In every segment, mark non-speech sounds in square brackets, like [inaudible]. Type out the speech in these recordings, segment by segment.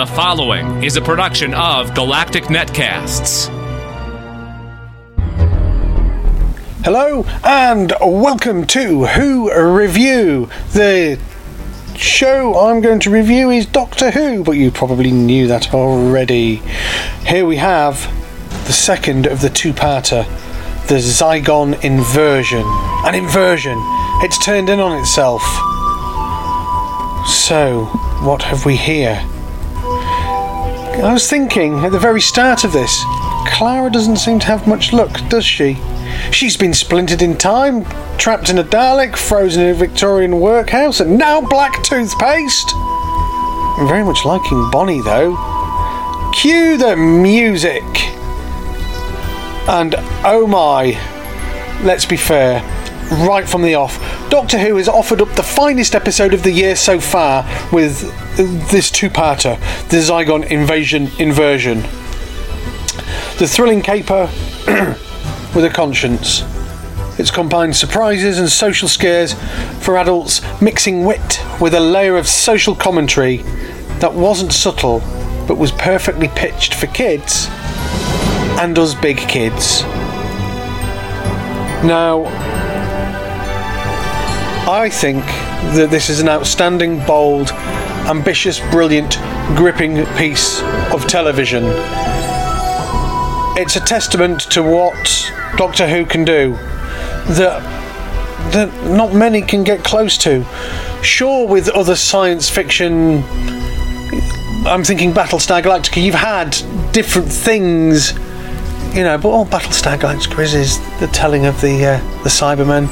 The following is a production of Galactic Netcasts. Hello and welcome to Who Review. The show I'm going to review is Doctor Who, but you probably knew that already. Here we have the second of the two parter the Zygon inversion. An inversion! It's turned in on itself. So, what have we here? I was thinking at the very start of this, Clara doesn't seem to have much luck, does she? She's been splintered in time, trapped in a Dalek, frozen in a Victorian workhouse, and now black toothpaste. I'm very much liking Bonnie though. Cue the music! And oh my, let's be fair, right from the off, Doctor Who has offered up the finest episode of the year so far with uh, this two parter the Zygon Invasion Inversion. The thrilling caper [clears throat] with a conscience. It's combined surprises and social scares for adults, mixing wit with a layer of social commentary that wasn't subtle but was perfectly pitched for kids and us big kids. Now, I think that this is an outstanding, bold, ambitious, brilliant, gripping piece of television. It's a testament to what Doctor Who can do that that not many can get close to. Sure, with other science fiction, I'm thinking Battlestar Galactica. You've had different things, you know, but all Battlestar Galactica is is the telling of the uh, the Cybermen.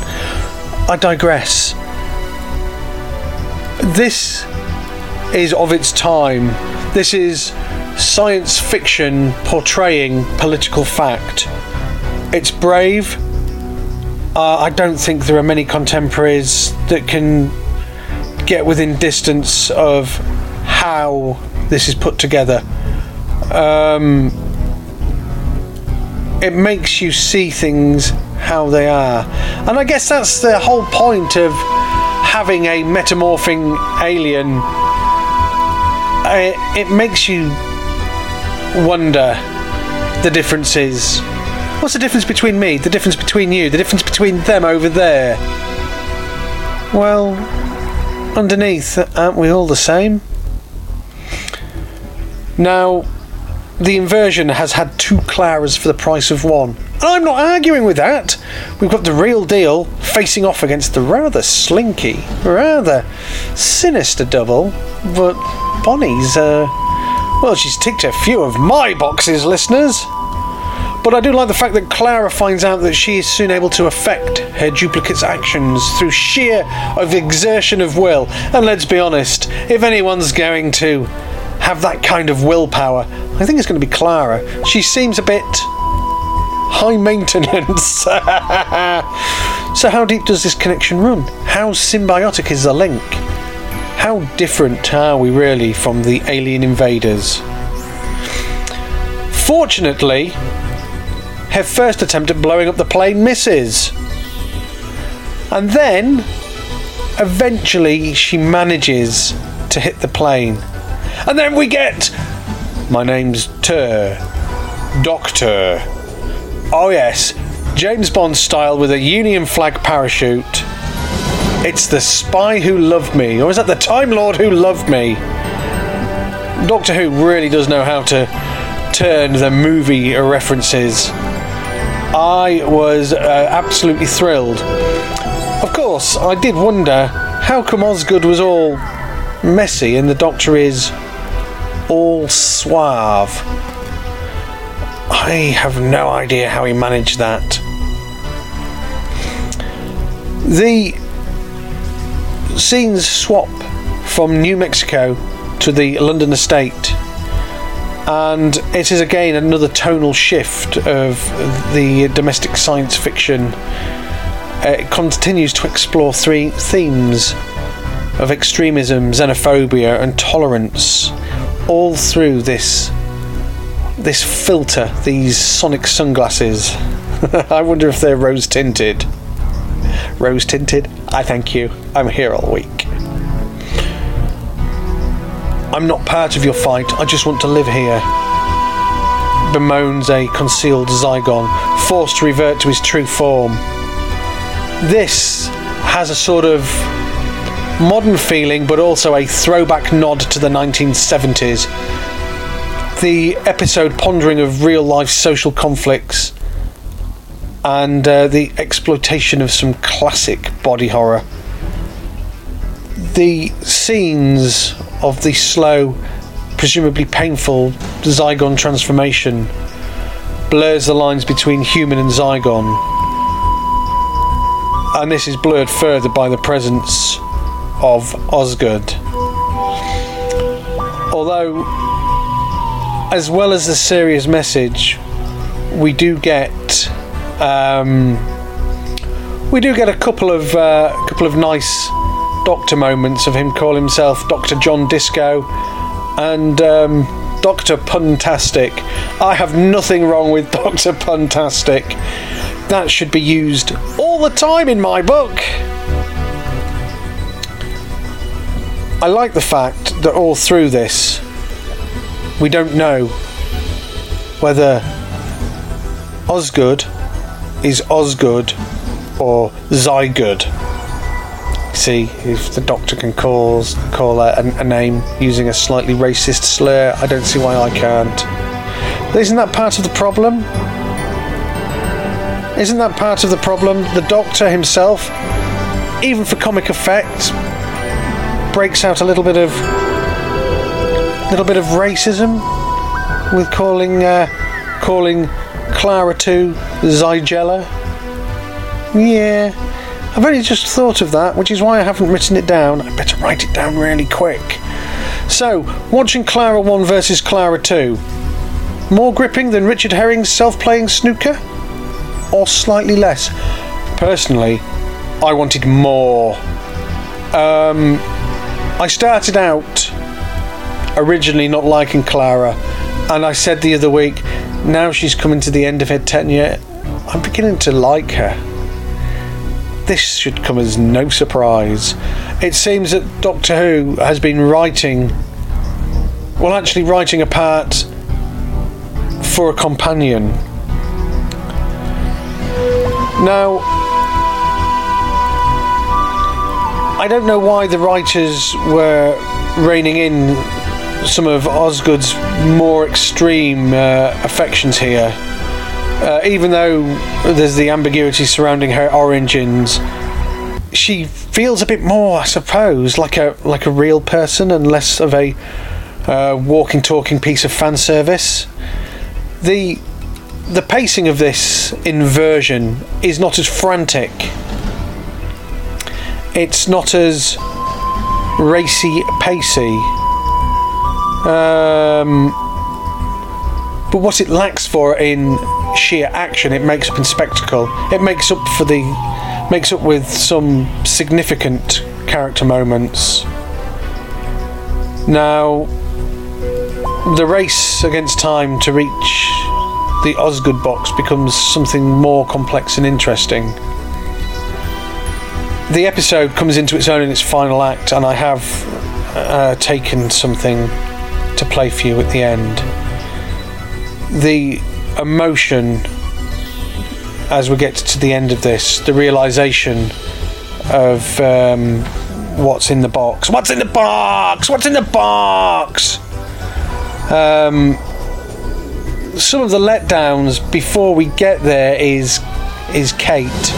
I digress. This is of its time. This is science fiction portraying political fact. It's brave. Uh, I don't think there are many contemporaries that can get within distance of how this is put together. Um, it makes you see things how they are. And I guess that's the whole point of having a metamorphing alien. It, it makes you wonder the differences. What's the difference between me, the difference between you, the difference between them over there? Well, underneath, aren't we all the same? Now, the inversion has had two Claras for the price of one. And I'm not arguing with that. We've got the real deal facing off against the rather slinky, rather sinister double, but Bonnie's, uh, well, she's ticked a few of my boxes, listeners. But I do like the fact that Clara finds out that she is soon able to affect her duplicate's actions through sheer of exertion of will. And let's be honest, if anyone's going to have that kind of willpower, I think it's going to be Clara. She seems a bit high maintenance. [laughs] so, how deep does this connection run? How symbiotic is the link? How different are we really from the alien invaders? Fortunately, her first attempt at blowing up the plane misses. And then, eventually, she manages to hit the plane. And then we get. My name's Tur. Doctor. Oh, yes. James Bond style with a Union flag parachute. It's the spy who loved me, or is that the Time Lord who loved me? Doctor Who really does know how to turn the movie references. I was uh, absolutely thrilled. Of course, I did wonder how come Osgood was all messy and the Doctor is all suave. I have no idea how he managed that. The scenes swap from New Mexico to the London estate, and it is again another tonal shift of the domestic science fiction. It continues to explore three themes of extremism, xenophobia, and tolerance, all through this this filter, these sonic sunglasses. [laughs] I wonder if they're rose tinted. Rose tinted? I thank you. I'm here all week. I'm not part of your fight, I just want to live here. Bemoans a concealed Zygon, forced to revert to his true form. This has a sort of modern feeling, but also a throwback nod to the 1970s. The episode pondering of real life social conflicts and uh, the exploitation of some classic body horror. The scenes of the slow, presumably painful Zygon transformation blurs the lines between human and Zygon. And this is blurred further by the presence of Osgood. Although, as well as the serious message, we do get um, we do get a couple of uh, couple of nice Doctor moments of him call himself Doctor John Disco and um, Doctor Puntastic. I have nothing wrong with [laughs] Doctor Puntastic. That should be used all the time in my book. I like the fact that all through this, we don't know whether Osgood is Osgood or Zygood. See if the doctor can call call a, a, name using a slightly racist slur. I don't see why I can't. Isn't that part of the problem? Isn't that part of the problem? The doctor himself, even for comic effect, breaks out a little bit of little bit of racism with calling uh, calling Clara 2 Zygella. Yeah, I've only just thought of that, which is why I haven't written it down. I better write it down really quick. So, watching Clara 1 versus Clara 2. More gripping than Richard Herring's self playing snooker? Or slightly less? Personally, I wanted more. Um, I started out originally not liking Clara, and I said the other week, now she's coming to the end of her tenure, I'm beginning to like her. This should come as no surprise. It seems that Doctor Who has been writing, well, actually, writing a part for a companion. Now, I don't know why the writers were reining in some of Osgood's more extreme uh, affections here. Uh, even though there's the ambiguity surrounding her origins, she feels a bit more, I suppose, like a like a real person and less of a uh, walking, talking piece of fan service. The the pacing of this inversion is not as frantic it's not as racy pacey. Um, but what it lacks for in sheer action, it makes up in spectacle. It makes up for the makes up with some significant character moments. Now, the race against time to reach the Osgood box becomes something more complex and interesting the episode comes into its own in its final act, and I have uh, taken something to play for you at the end. The emotion as we get to the end of this, the realization of um, what's in the box. What's in the box? What's in the box? Um, some of the letdowns before we get there is is Kate.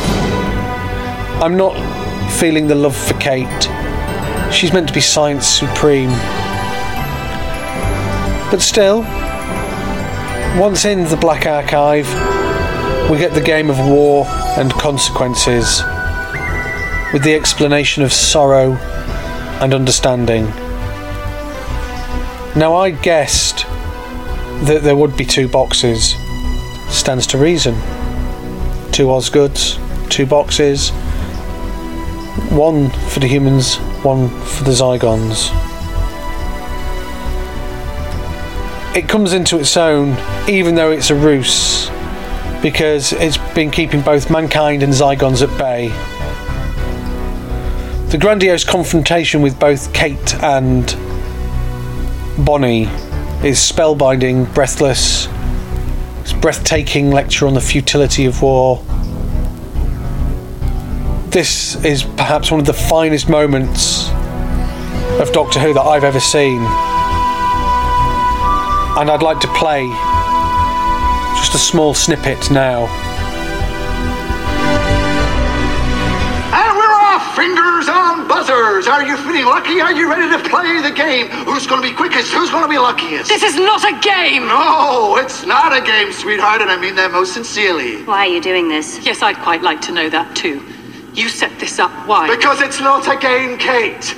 I'm not feeling the love for Kate. She's meant to be science supreme. But still, once in the Black Archive, we get the game of war and consequences with the explanation of sorrow and understanding. Now, I guessed that there would be two boxes. Stands to reason. Two Osgoods, two boxes, one for the humans, one for the Zygons. It comes into its own, even though it's a ruse, because it's been keeping both mankind and Zygons at bay. The grandiose confrontation with both Kate and Bonnie is spellbinding, breathless, his breathtaking lecture on the futility of war. This is perhaps one of the finest moments of Doctor Who that I've ever seen. And I'd like to play just a small snippet now. And we're off! Fingers on buzzers! Are you feeling lucky? Are you ready to play the game? Who's gonna be quickest? Who's gonna be luckiest? This is not a game! No, it's not a game, sweetheart, and I mean that most sincerely. Why are you doing this? Yes, I'd quite like to know that too. You set this up. Why? Because it's not a game, Kate.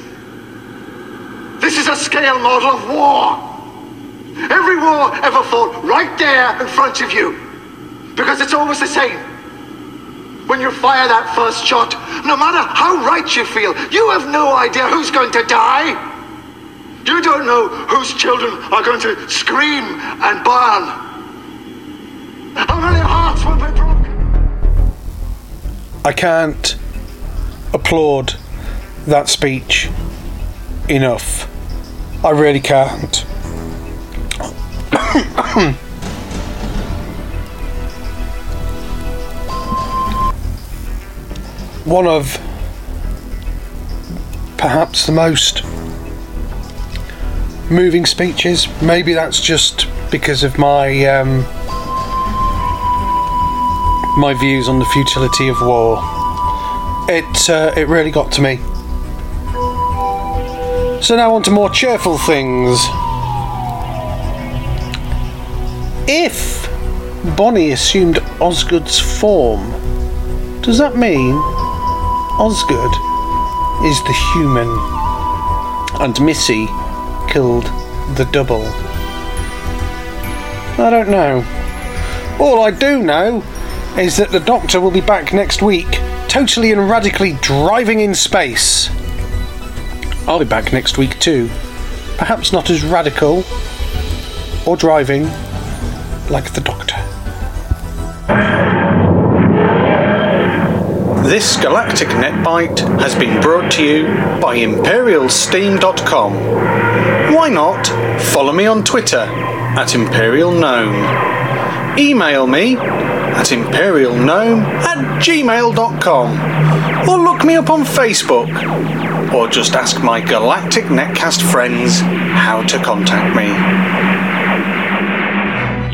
This is a scale model of war. Every war ever fought right there in front of you. Because it's always the same. When you fire that first shot, no matter how right you feel, you have no idea who's going to die. You don't know whose children are going to scream and burn. How many hearts will be broken? I can't applaud that speech enough. I really can't. One of perhaps the most moving speeches. Maybe that's just because of my um, my views on the futility of war. It uh, it really got to me. So now on to more cheerful things. If Bonnie assumed Osgood's form, does that mean Osgood is the human and Missy killed the double? I don't know. All I do know is that the Doctor will be back next week, totally and radically driving in space. I'll be back next week too. Perhaps not as radical or driving like the Doctor. This Galactic Netbite has been brought to you by ImperialSteam.com. Why not follow me on Twitter at Imperial Gnome? Email me at imperialgnome at gmail.com or look me up on Facebook or just ask my Galactic Netcast friends how to contact me.